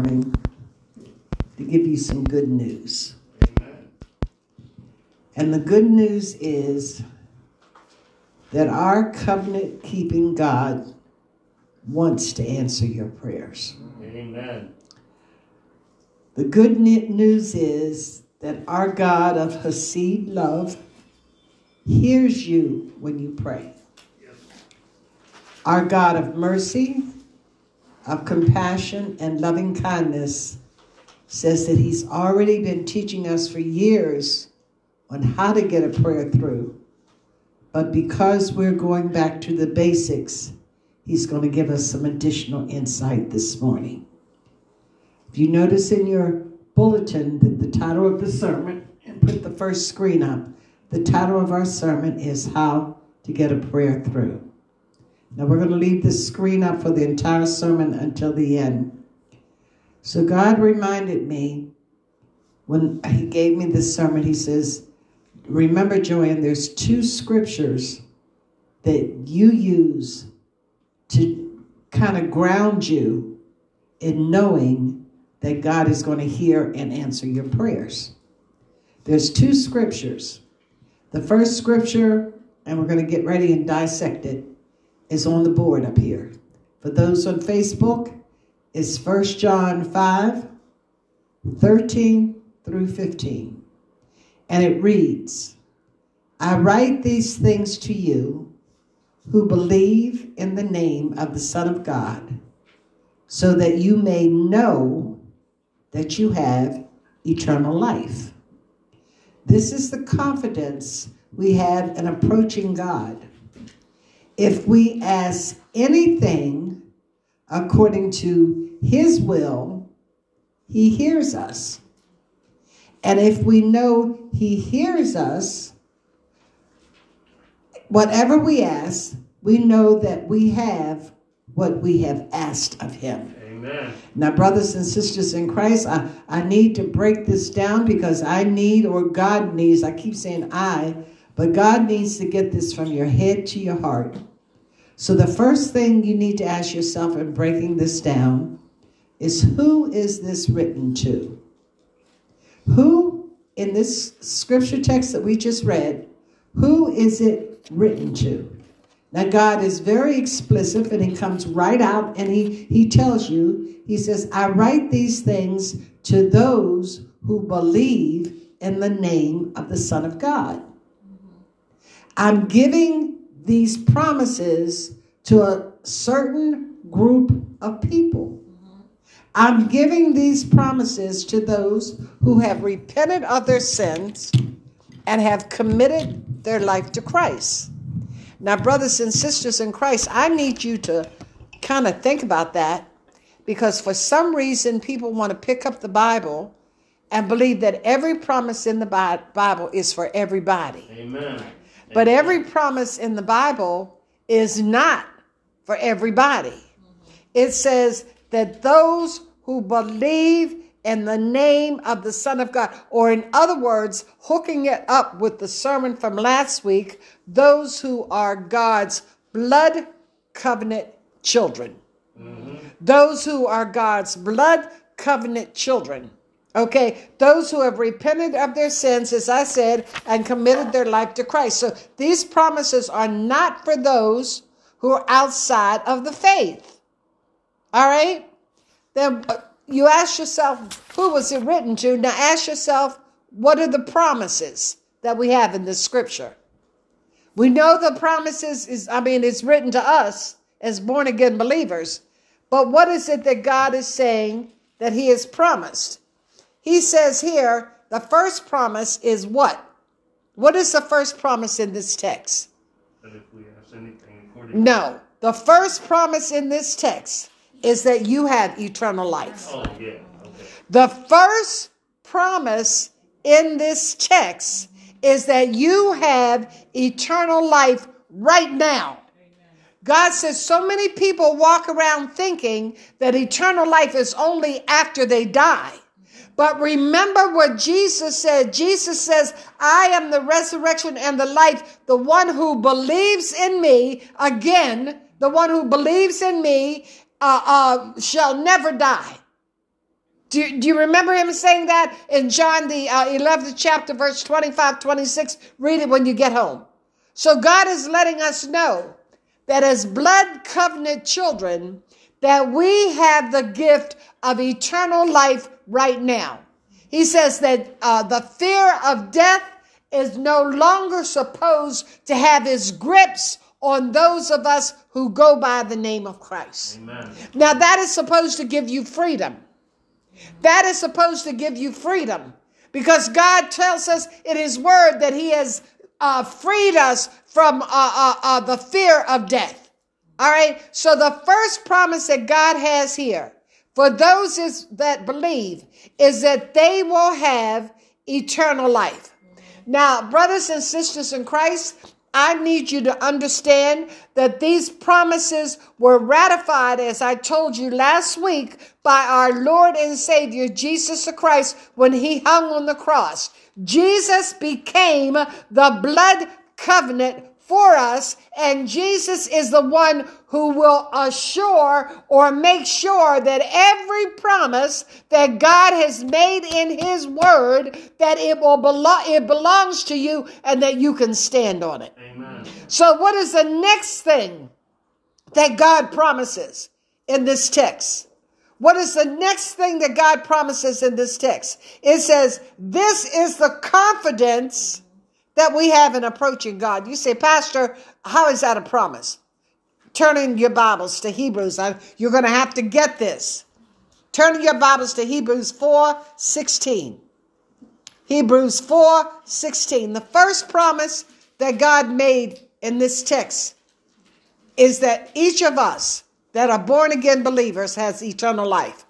morning to give you some good news. Amen. And the good news is that our covenant keeping God wants to answer your prayers. Amen. The good news is that our God of hesed love hears you when you pray. Our God of mercy, of compassion, and loving kindness says that He's already been teaching us for years on how to get a prayer through. But because we're going back to the basics, He's going to give us some additional insight this morning. If you notice in your bulletin that the title of the sermon, and put the first screen up, the title of our sermon is How to Get a Prayer Through. Now we're going to leave this screen up for the entire sermon until the end. So God reminded me when He gave me this sermon, He says, Remember, Joanne, there's two scriptures that you use to kind of ground you in knowing that God is going to hear and answer your prayers. There's two scriptures. The first scripture, and we're going to get ready and dissect it, is on the board up here. For those on Facebook, it's 1 John 5 13 through 15. And it reads I write these things to you who believe in the name of the Son of God, so that you may know that you have eternal life. This is the confidence we have in approaching God. If we ask anything according to His will, He hears us. And if we know He hears us, whatever we ask, we know that we have what we have asked of Him. Amen. Now, brothers and sisters in Christ, I, I need to break this down because I need, or God needs, I keep saying I, but God needs to get this from your head to your heart. So, the first thing you need to ask yourself in breaking this down is who is this written to? Who, in this scripture text that we just read, who is it written to? Now, God is very explicit and He comes right out and He, he tells you, He says, I write these things to those who believe in the name of the Son of God. I'm giving these promises to a certain group of people. I'm giving these promises to those who have repented of their sins and have committed their life to Christ. Now, brothers and sisters in Christ, I need you to kind of think about that because for some reason people want to pick up the Bible and believe that every promise in the Bible is for everybody. Amen. But every promise in the Bible is not for everybody. It says that those who believe in the name of the Son of God. Or, in other words, hooking it up with the sermon from last week, those who are God's blood covenant children. Mm-hmm. Those who are God's blood covenant children. Okay, those who have repented of their sins, as I said, and committed their life to Christ. So these promises are not for those who are outside of the faith. All right? Then uh, you ask yourself, who was it written to? Now ask yourself, what are the promises that we have in this scripture? We know the promises is, I mean, it's written to us as born again believers. But what is it that God is saying that He has promised? He says here, the first promise is what? What is the first promise in this text? That if we ask anything according No. The first promise in this text is that you have eternal life. Oh, yeah. Okay. The first promise in this text is that you have eternal life right now. God says so many people walk around thinking that eternal life is only after they die. But remember what Jesus said. Jesus says, I am the resurrection and the life. The one who believes in me, again, the one who believes in me uh, uh, shall never die. Do, do you remember him saying that in John, the uh, 11th chapter, verse 25, 26? Read it when you get home. So God is letting us know that as blood covenant children, that we have the gift of eternal life right now. He says that uh, the fear of death is no longer supposed to have its grips on those of us who go by the name of Christ. Amen. Now, that is supposed to give you freedom. That is supposed to give you freedom because God tells us in His Word that He has uh, freed us from uh, uh, uh, the fear of death. All right. So, the first promise that God has here for those is, that believe is that they will have eternal life. Now, brothers and sisters in Christ, I need you to understand that these promises were ratified, as I told you last week, by our Lord and Savior Jesus Christ when he hung on the cross. Jesus became the blood covenant for us, and Jesus is the one who will assure or make sure that every promise that God has made in his word that it will belong it belongs to you and that you can stand on it. Amen. So what is the next thing that God promises in this text? What is the next thing that God promises in this text? It says, This is the confidence that we have in approaching God. You say, Pastor, how is that a promise? Turn in your Bibles to Hebrews. You're going to have to get this. Turn your Bibles to Hebrews 4 16. Hebrews 4 16. The first promise that God made in this text is that each of us that are born again believers has eternal life.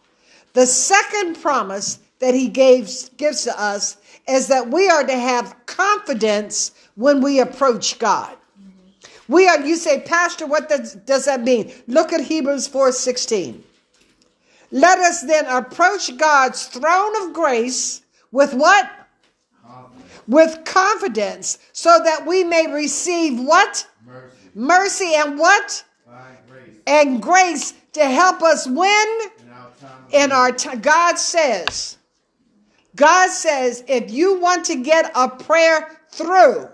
The second promise that he gave, gives to us is that we are to have confidence when we approach God. We are, you say, Pastor, what does, does that mean? Look at Hebrews 4 16. Let us then approach God's throne of grace with what? Confidence. With confidence, so that we may receive what? Mercy. Mercy and what? Grace. And grace to help us when? In our time. God says, God says, if you want to get a prayer through,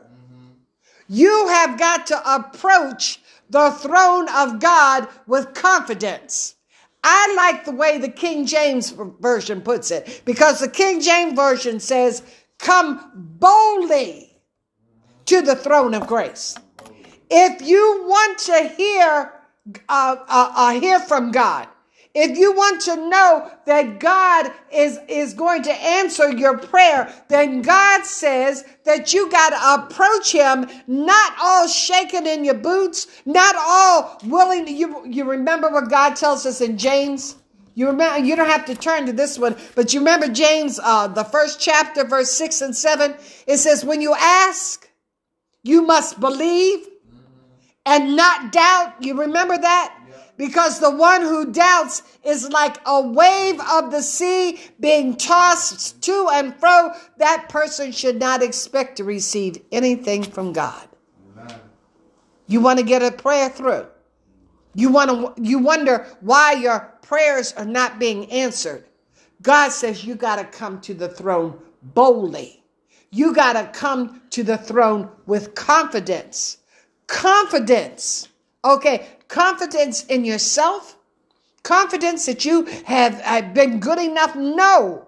you have got to approach the throne of God with confidence. I like the way the King James Version puts it because the King James Version says, Come boldly to the throne of grace. If you want to hear, uh, uh, uh, hear from God, if you want to know that God is, is going to answer your prayer, then God says that you got to approach Him not all shaking in your boots, not all willing. You, you remember what God tells us in James? You remember, you don't have to turn to this one, but you remember James, uh, the first chapter, verse six and seven. It says, when you ask, you must believe and not doubt. You remember that? Because the one who doubts is like a wave of the sea being tossed to and fro. That person should not expect to receive anything from God. Amen. You want to get a prayer through. You want to you wonder why your prayers are not being answered. God says you got to come to the throne boldly. You got to come to the throne with confidence. Confidence. Okay, confidence in yourself, confidence that you have, have been good enough. No.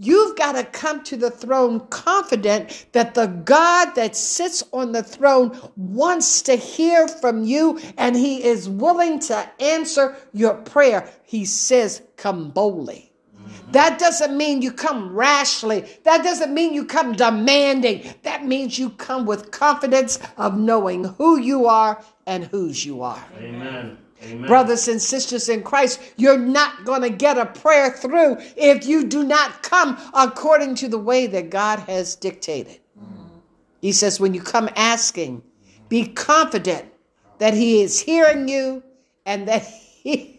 You've got to come to the throne confident that the God that sits on the throne wants to hear from you and he is willing to answer your prayer. He says, Come boldly. That doesn't mean you come rashly. That doesn't mean you come demanding. That means you come with confidence of knowing who you are and whose you are. Amen. Amen. Brothers and sisters in Christ, you're not going to get a prayer through if you do not come according to the way that God has dictated. He says, when you come asking, be confident that He is hearing you and that He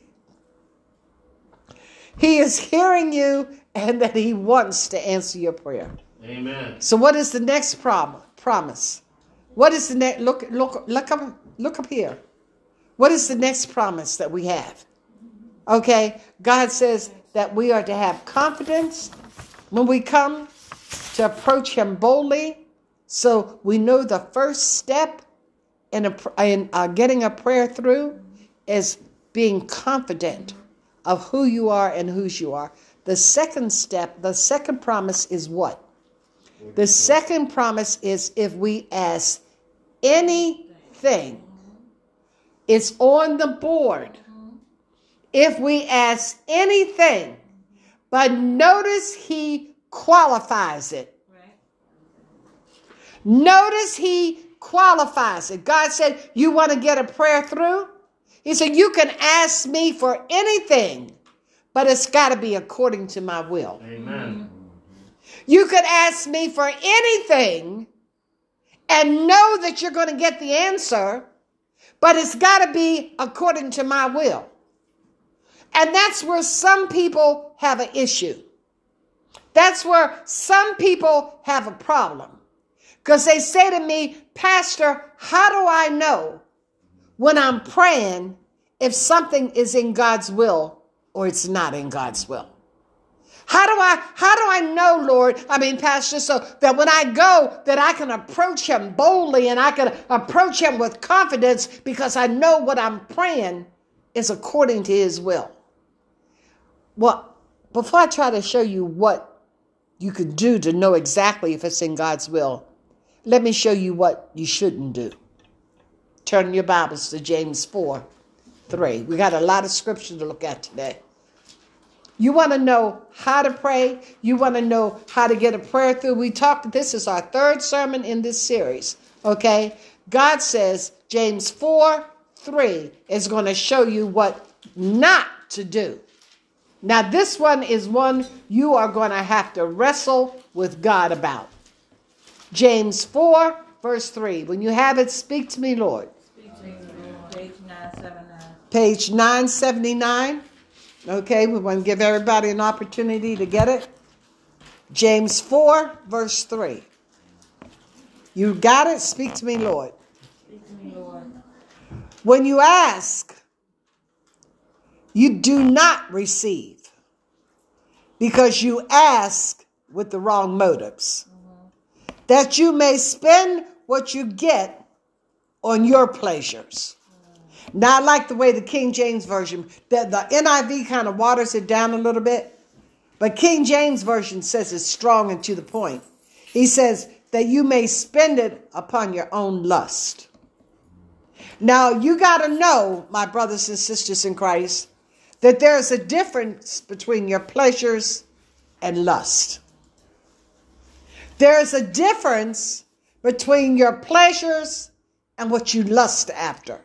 he is hearing you and that He wants to answer your prayer. Amen. So, what is the next prom- promise? What is the next? Look, look, look up, look up here. What is the next promise that we have? Okay, God says, that we are to have confidence when we come to approach Him boldly. So we know the first step in, a, in uh, getting a prayer through is being confident of who you are and whose you are. The second step, the second promise is what? The second promise is if we ask anything, it's on the board. If we ask anything, but notice he qualifies it. Notice he qualifies it. God said, You want to get a prayer through? He said, You can ask me for anything, but it's got to be according to my will. Amen. You could ask me for anything and know that you're going to get the answer, but it's got to be according to my will. And that's where some people have an issue. That's where some people have a problem. Because they say to me, Pastor, how do I know when I'm praying if something is in God's will or it's not in God's will? How do I how do I know, Lord? I mean, Pastor, so that when I go, that I can approach him boldly and I can approach him with confidence because I know what I'm praying is according to his will. Well, before I try to show you what you can do to know exactly if it's in God's will, let me show you what you shouldn't do. Turn your Bibles to James 4 3. We got a lot of scripture to look at today. You want to know how to pray. You want to know how to get a prayer through. We talked, this is our third sermon in this series. Okay? God says, James 4 3 is going to show you what not to do. Now, this one is one you are going to have to wrestle with God about. James 4, verse 3. When you have it, speak to me, Lord. Page 979. Page 979. Okay, we want to give everybody an opportunity to get it. James 4, verse 3. You got it? Speak to me, Lord. Speak to me, Lord. When you ask, you do not receive because you ask with the wrong motives. Mm-hmm. That you may spend what you get on your pleasures. Now, I like the way the King James Version, the, the NIV kind of waters it down a little bit, but King James Version says it's strong and to the point. He says that you may spend it upon your own lust. Now, you got to know, my brothers and sisters in Christ, that there's a difference between your pleasures and lust. There's a difference between your pleasures and what you lust after.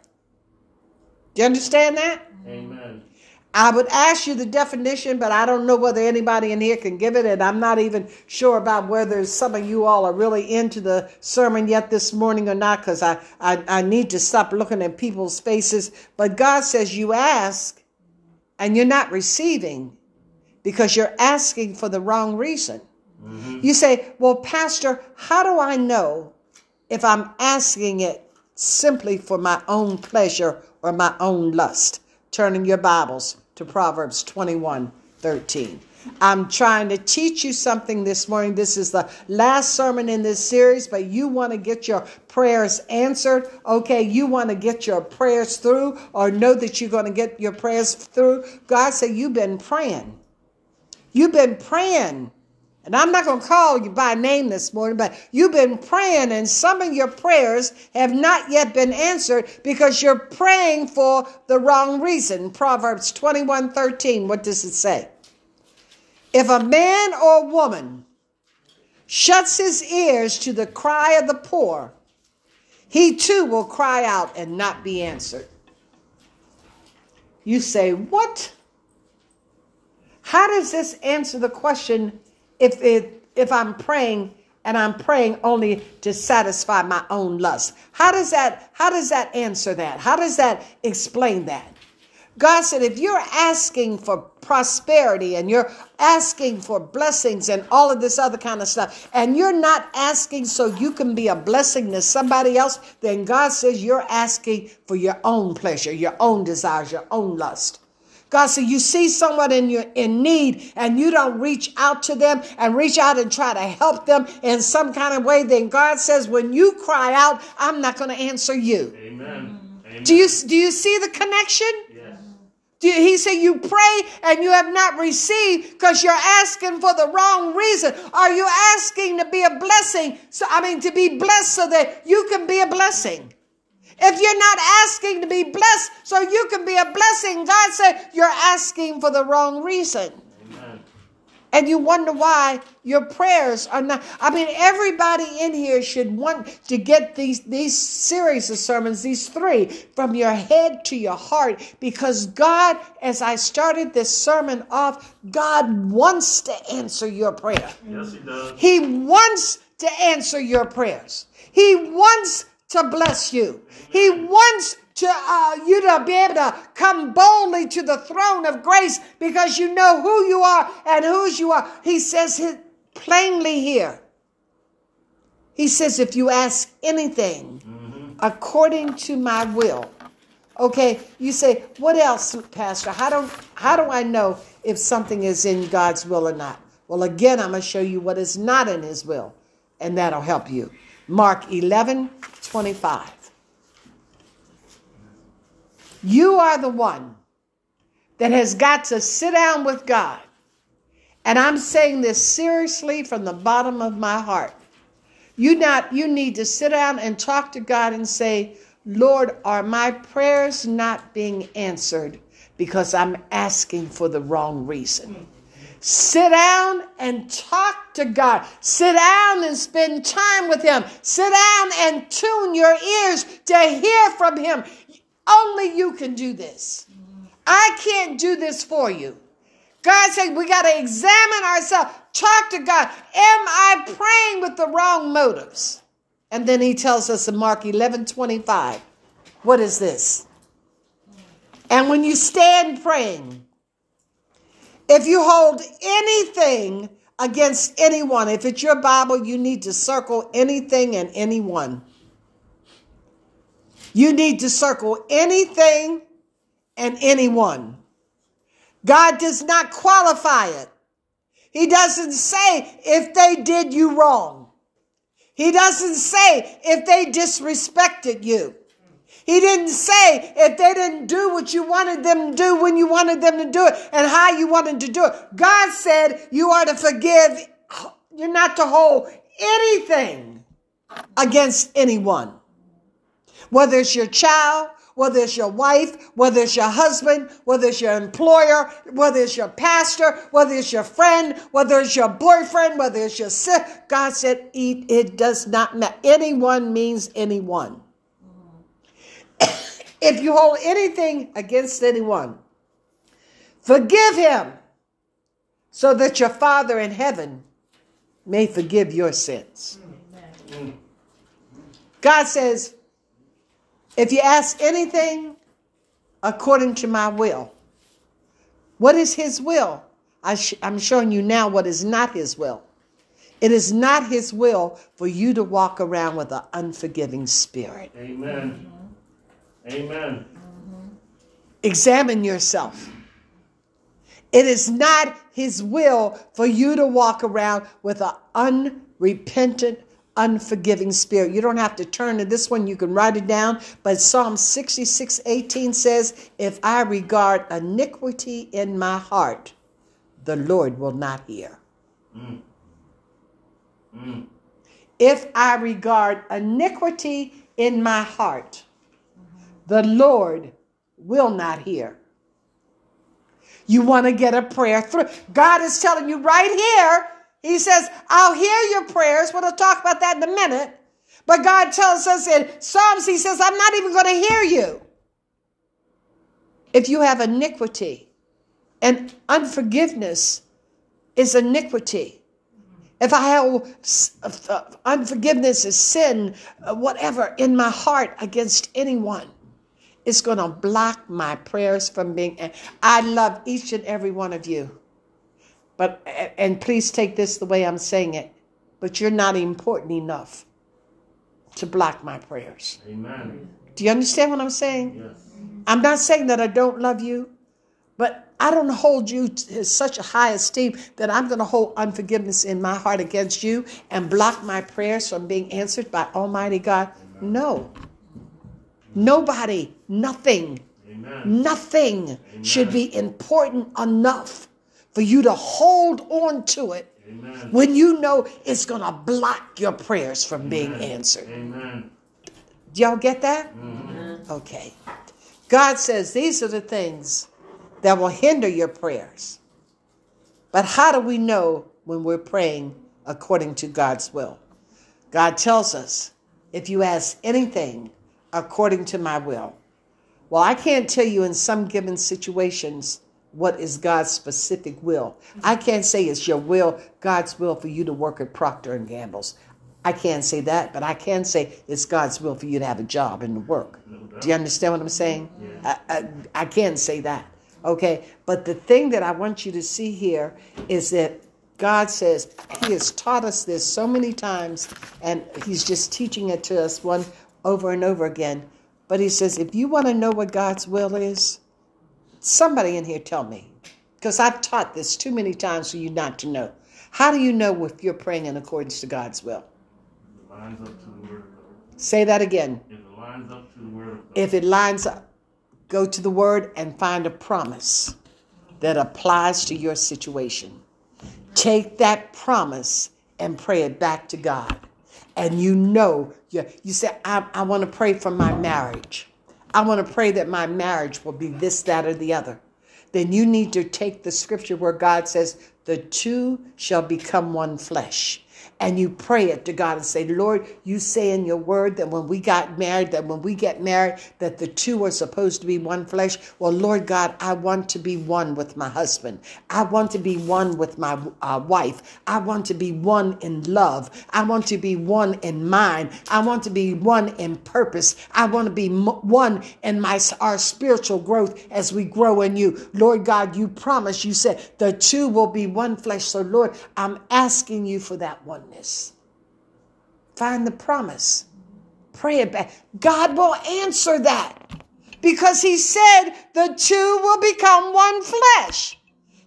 Do you understand that? Amen. I would ask you the definition, but I don't know whether anybody in here can give it, and I'm not even sure about whether some of you all are really into the sermon yet this morning or not, because I, I, I need to stop looking at people's faces. But God says, You ask, and you're not receiving because you're asking for the wrong reason. Mm-hmm. You say, Well, Pastor, how do I know if I'm asking it simply for my own pleasure or my own lust? Turning your Bibles to Proverbs 21 13. I'm trying to teach you something this morning. This is the last sermon in this series, but you want to get your prayers answered. Okay, you want to get your prayers through or know that you're going to get your prayers through. God said, You've been praying. You've been praying. And I'm not going to call you by name this morning, but you've been praying, and some of your prayers have not yet been answered because you're praying for the wrong reason. Proverbs 21 13, what does it say? If a man or woman shuts his ears to the cry of the poor, he too will cry out and not be answered. You say, What? How does this answer the question if it, if I'm praying and I'm praying only to satisfy my own lust? How does that how does that answer that? How does that explain that? God said, if you're asking for prosperity and you're asking for blessings and all of this other kind of stuff, and you're not asking so you can be a blessing to somebody else, then God says you're asking for your own pleasure, your own desires, your own lust. God said, you see someone in your in need and you don't reach out to them and reach out and try to help them in some kind of way, then God says, when you cry out, I'm not going to answer you. Amen. Amen. Do you do you see the connection? Yes. You- He said, You pray and you have not received because you're asking for the wrong reason. Are you asking to be a blessing? So, I mean, to be blessed so that you can be a blessing. If you're not asking to be blessed so you can be a blessing, God said, You're asking for the wrong reason. Amen. And you wonder why your prayers are not. I mean, everybody in here should want to get these, these series of sermons, these three, from your head to your heart, because God, as I started this sermon off, God wants to answer your prayer. Yes, he does. He wants to answer your prayers. He wants to bless you. He wants to uh, you to be able to come boldly to the throne of grace because you know who you are and whose you are. He says it plainly here. He says, if you ask anything according to my will. Okay, you say, what else, Pastor? How do, how do I know if something is in God's will or not? Well, again, I'm going to show you what is not in his will, and that'll help you. Mark 11, 25. You are the one that has got to sit down with God. And I'm saying this seriously from the bottom of my heart. You not you need to sit down and talk to God and say, "Lord, are my prayers not being answered because I'm asking for the wrong reason?" Sit down and talk to God. Sit down and spend time with Him. Sit down and tune your ears to hear from Him. Only you can do this. I can't do this for you. God said we got to examine ourselves. Talk to God. Am I praying with the wrong motives? And then he tells us in Mark 11 25, what is this? And when you stand praying, if you hold anything against anyone, if it's your Bible, you need to circle anything and anyone. You need to circle anything and anyone. God does not qualify it. He doesn't say if they did you wrong. He doesn't say if they disrespected you. He didn't say if they didn't do what you wanted them to do when you wanted them to do it and how you wanted to do it. God said you are to forgive. You're not to hold anything against anyone. Whether it's your child, whether it's your wife, whether it's your husband, whether it's your employer, whether it's your pastor, whether it's your friend, whether it's your boyfriend, whether it's your sister. God said it, does not matter. Anyone means anyone. If you hold anything against anyone, forgive him so that your Father in heaven may forgive your sins. God says, if you ask anything according to my will, what is his will? I I'm showing you now what is not his will. It is not his will for you to walk around with an unforgiving spirit. Amen. Amen. Examine yourself. It is not his will for you to walk around with an unrepentant, unforgiving spirit. You don't have to turn to this one, you can write it down. But Psalm 66 18 says, If I regard iniquity in my heart, the Lord will not hear. Mm. Mm. If I regard iniquity in my heart, the Lord will not hear. You want to get a prayer through. God is telling you right here, He says, I'll hear your prayers. We'll talk about that in a minute. But God tells us in Psalms, He says, I'm not even going to hear you. If you have iniquity, and unforgiveness is iniquity. If I have uh, unforgiveness is sin, uh, whatever, in my heart against anyone, it's going to block my prayers from being. I love each and every one of you. But, and please take this the way I'm saying it, but you're not important enough to block my prayers. Amen. Do you understand what I'm saying? Yes. I'm not saying that I don't love you, But I don't hold you to such a high esteem that I'm going to hold unforgiveness in my heart against you and block my prayers from being answered by Almighty God. No. Nobody, nothing, Amen. nothing should be important enough for you to hold on to it Amen. when you know it's going to block your prayers from being answered. Amen. Do y'all get that? Mhm. Okay. God says these are the things that will hinder your prayers. But how do we know when we're praying according to God's will? God tells us, if you ask anything according to my will. Well, I can't tell you in some given situations what is God's specific will. I can't say it's your will, God's will for you to work at Procter and Gamble's. I can't say that, but I can say it's God's will for you to have a job and to work. Do you understand what I'm saying? I, I, I can say that. Okay. But the thing that I want you to see here is that God says He has taught us this so many times, and He's just teaching it to us one over and over again. But He says, if you want to know what God's will is, somebody in here tell me. Because I've taught this too many times for you not to know. How do you know if you're praying in accordance to God's will? It lines up to the word of God. Say that again. If it lines up to the word of God. If it lines up, go to the word and find a promise that applies to your situation. Take that promise and pray it back to God. And you know, you, you say, I, I want to pray for my marriage. I want to pray that my marriage will be this, that, or the other. Then you need to take the scripture where God says, the two shall become one flesh. And you pray it to God and say, Lord, you say in your word that when we got married, that when we get married, that the two are supposed to be one flesh. Well, Lord God, I want to be one with my husband. I want to be one with my uh, wife. I want to be one in love. I want to be one in mind. I want to be one in purpose. I want to be m- one in my our spiritual growth as we grow in you. Lord God, you promised, you said the two will be one flesh. So, Lord, I'm asking you for that oneness. Find the promise. Pray about. God will answer that because He said the two will become one flesh.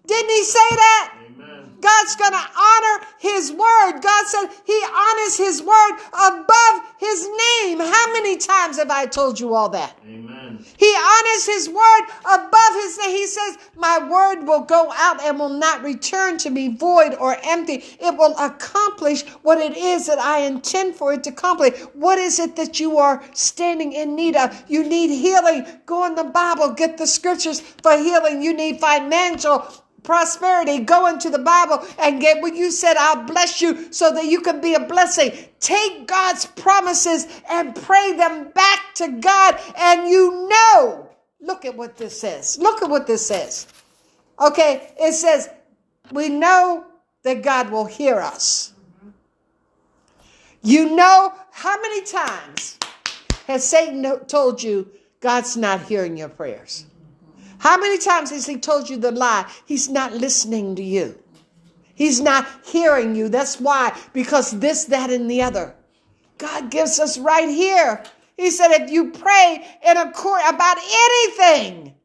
Didn't He say that? Amen. God's going to honor his word. God said he honors his word above his name. How many times have I told you all that? Amen. He honors his word above his name. He says, My word will go out and will not return to me void or empty. It will accomplish what it is that I intend for it to accomplish. What is it that you are standing in need of? You need healing. Go in the Bible, get the scriptures for healing. You need financial prosperity. Go into the Bible and get what you said, I'll bless you so that you can be a blessing. Take God's promises and pray them back to God, and you know. Look at what this says. Look at what this says. Okay, it says, We know that God will hear us. You know how many times has Satan told you God's not hearing your prayers? How many times has he told you the lie? He's not listening to you. He's not hearing you. That's why, because this, that, and the other. God gives us right here. He said, if you pray in a court about anything,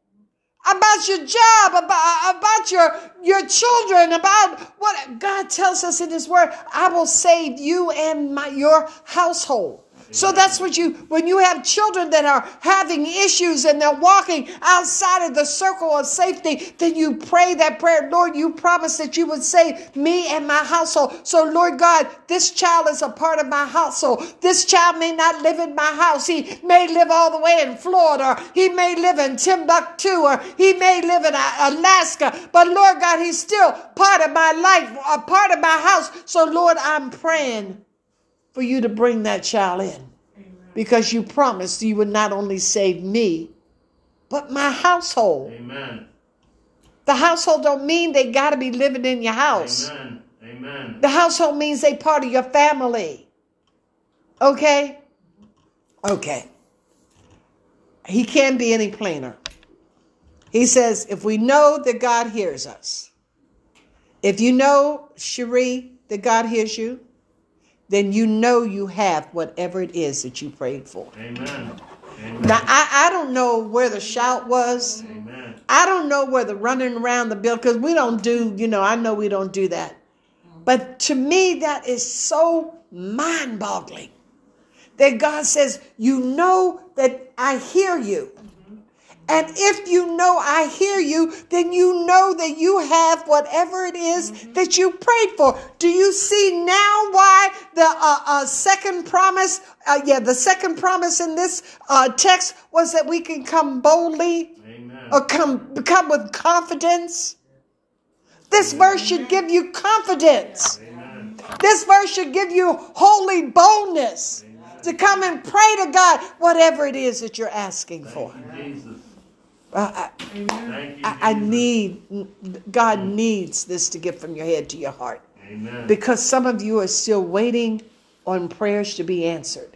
about your job, about, about your, your children, about what God tells us in His Word, I will save you and my, your household. So that's what you, when you have children that are having issues and they're walking outside of the circle of safety, then you pray that prayer. Lord, you promised that you would save me and my household. So Lord God, this child is a part of my household. This child may not live in my house. He may live all the way in Florida. Or he may live in Timbuktu or he may live in uh, Alaska. But Lord God, he's still part of my life, a part of my house. So Lord, I'm praying for you to bring that child in. Because you promised you would not only save me, but my household. Amen. The household don't mean they got to be living in your house. Amen. Amen. The household means they part of your family. Okay? Okay. He can't be any plainer. He says, if we know that God hears us, if you know, Cherie, that God hears you, then you know you have whatever it is that you prayed for. Amen. Amen. Now, I, I don't know where the shout was. Amen. I don't know where the running around the building, because we don't do, you know, I know we don't do that. But to me, that is so mind boggling that God says, You know that I hear you. And if you know I hear you, then you know that you have whatever it is that you prayed for. Do you see now why the uh, uh, second promise, uh, yeah, the second promise in this uh, text was that we can come boldly Amen. or come, come with confidence? This verse should give you confidence. Amen. This verse should give you holy boldness to come and pray to God whatever it is that you're asking for. You, I, I, I need, God needs this to get from your head to your heart Amen. because some of you are still waiting on prayers to be answered.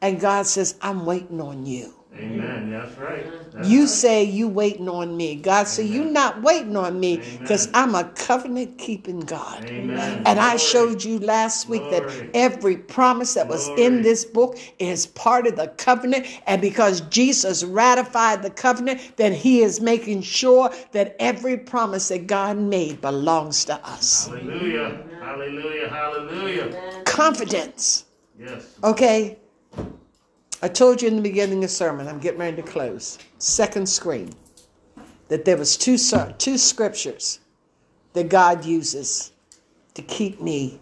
And God says, I'm waiting on you. Amen. That's right. That's You right. say you waiting on me. God said, you not waiting on me because I'm a covenant keeping God. Amen. And I showed you last week that every promise that was in this book is part of the covenant. And because Jesus ratified the covenant, then he is making sure that every promise that God made belongs to us. Hallelujah. Hallelujah. Hallelujah. Confidence. Yes. Okay. I told you in the beginning of the sermon, I'm getting ready to close. Second screen. That there was two two scriptures that God uses to keep me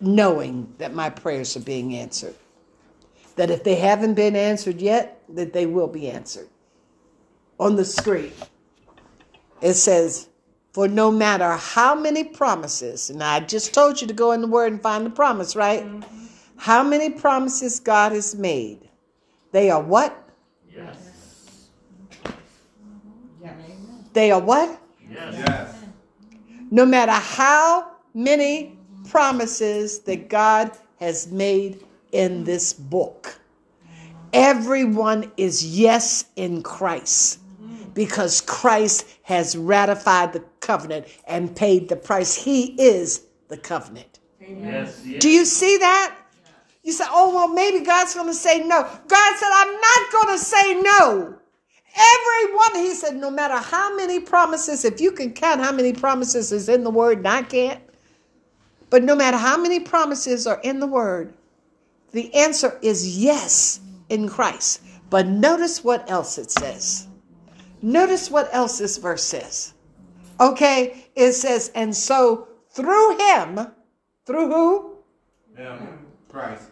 knowing that my prayers are being answered. That if they haven't been answered yet, that they will be answered. On the screen, it says, For no matter how many promises, and I just told you to go in the Word and find the promise, right? Mm-hmm. How many promises God has made? They are what? Yes. They are what? Yes. Yes. No matter how many promises that God has made in this book, everyone is yes in Christ because Christ has ratified the covenant and paid the price. He is the covenant. Yes. Yes. Do you see that? You say, oh, well, maybe God's going to say no. God said, I'm not going to say no. Everyone, he said, no matter how many promises, if you can count how many promises is in the word, and I can't, but no matter how many promises are in the word, the answer is yes in Christ. But notice what else it says. Notice what else this verse says. Okay, it says, and so through him, through who? Him. Christ.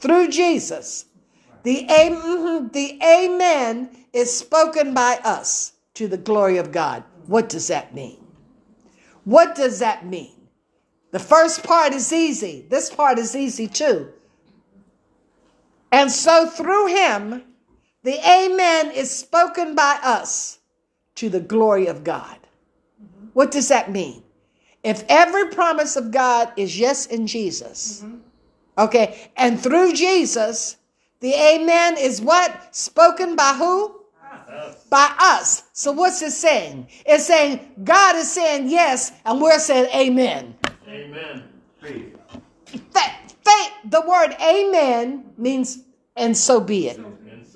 Through Jesus. The, mhm, the amen is spoken by us to the glory of God. What does that mean? What does that mean? The first part is easy. This part is easy too. And so through him, the amen is spoken by us to the glory of God. What does that mean? If every promise of God is yes in Jesus, Okay, and through Jesus, the amen is what? Spoken by who? Us. By us. So what's it saying? It's saying God is saying yes, and we're saying amen. Amen. Faith. Faith, the word amen means and so be it. And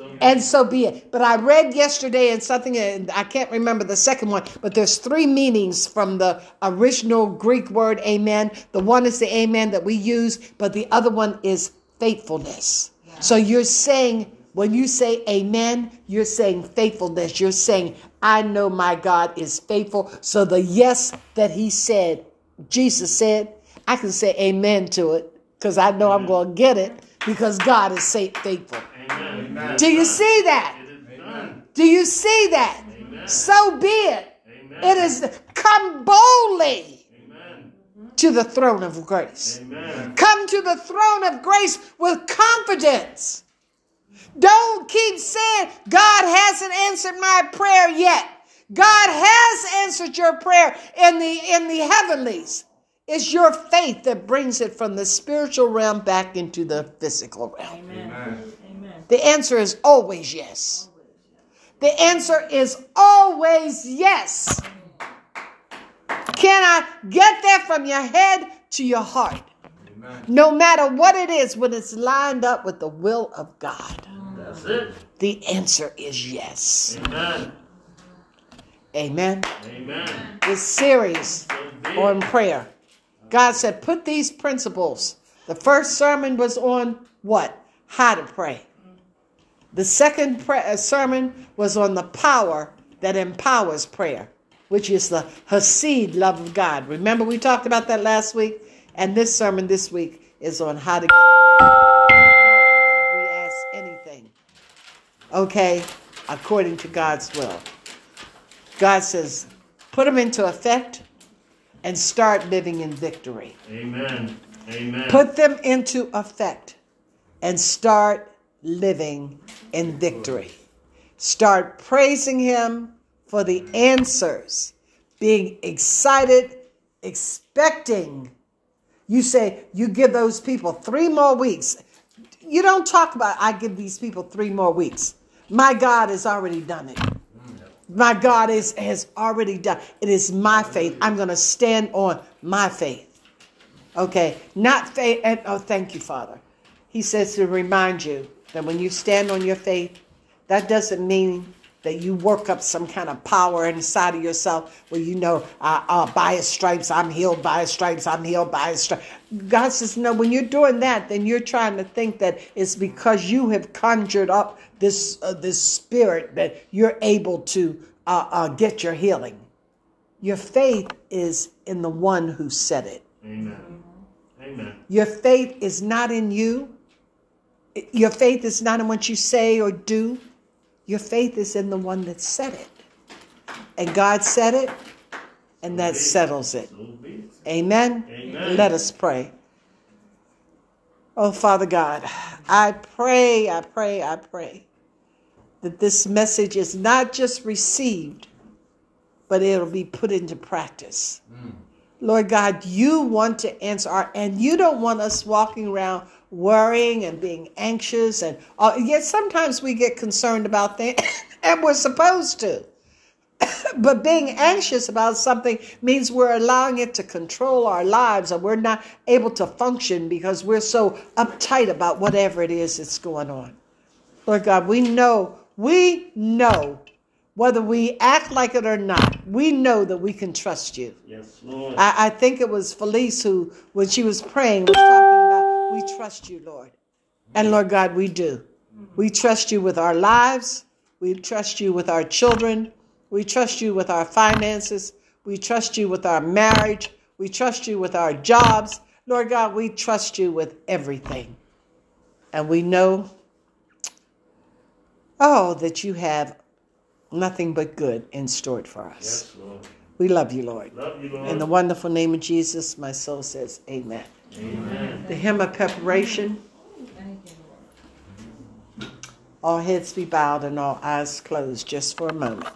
so And so be it. But I read yesterday in something, and I can't remember the second one, but there's three meanings from the original Greek word amen. The one is the amen that we use, but the other one is faithfulness. So you're saying, when you say amen, you're saying faithfulness. You're saying, I know my God is faithful. So the yes that he said, Jesus said, I can say amen to it because I know I'm going to get it because God is faithful. Amen. Amen. Do you see that? Done. Do you see that? Amen. So be it. Amen. It is come boldly Amen. to the throne of grace. Amen. Come to the throne of grace with confidence. Don't keep saying, God hasn't answered my prayer yet. God has answered your prayer in the in the heavenlies. It's your faith that brings it from the spiritual realm back into the physical realm. Amen. Amen. Amen. The answer is always yes. The answer is always yes. Can I get that from your head to your heart? Amen. No matter what it is, when it's lined up with the will of God, That's it. the answer is yes. Amen. Amen. Amen. This series So be on prayer. God said, put these principles. The first sermon was on what? How to pray. The second pre- uh, sermon was on the power that empowers prayer, which is the hesed love of God. Remember, we talked about that last week? And this sermon this week is on how to get prayer, we ask anything, okay, according to God's will. God says, put them into effect and start living in victory. Amen. Amen. Put them into effect and start living in victory. Start praising Him for the answers, being excited, expecting. You say, you give those people three more weeks. You don't talk about, I give these people three more weeks. My God has already done it. My God is, has already done. It is my faith. I'm going to stand on my faith. Okay, not faith. And, oh, thank you, Father. He says to remind you that when you stand on your faith, that doesn't mean that you work up some kind of power inside of yourself where you know, uh, uh, by his stripes I'm healed, by his stripes I'm healed, by his stripes. God says, no, when you're doing that, then you're trying to think that it's because you have conjured up this, uh, this spirit that you're able to uh, uh, get your healing. Your faith is in the one who said it. Amen. Amen. Your faith is not in you. Your faith is not in what you say or do. Your faith is in the one that said it. And God said it, and that settles it. So be it. Amen. Amen. Let us pray. Oh, Father God, I pray, I pray, I pray that this message is not just received, but it'll be put into practice. Mm. Lord God, you want to answer our, and you don't want us walking around worrying and being anxious. And uh, yet sometimes we get concerned about things, and we're supposed to. but being anxious about something means we're allowing it to control our lives and we're not able to function because we're so uptight about whatever it is that's going on. Lord God, we know, we know whether we act like it or not, we know that we can trust you. Yes, Lord. I, I think it was Felice who, when she was praying, was talking we trust you, Lord. And Lord God, we do. We trust you with our lives. We trust you with our children. We trust you with our finances. We trust you with our marriage. We trust you with our jobs. Lord God, we trust you with everything. And we know, oh, that you have nothing but good in store for us. yes, Lord. We love you, Lord. Love you, Lord. In the wonderful name of Jesus, my soul says, Amen. Amen. The hymn of preparation, all heads be bowed and all eyes closed just for a moment.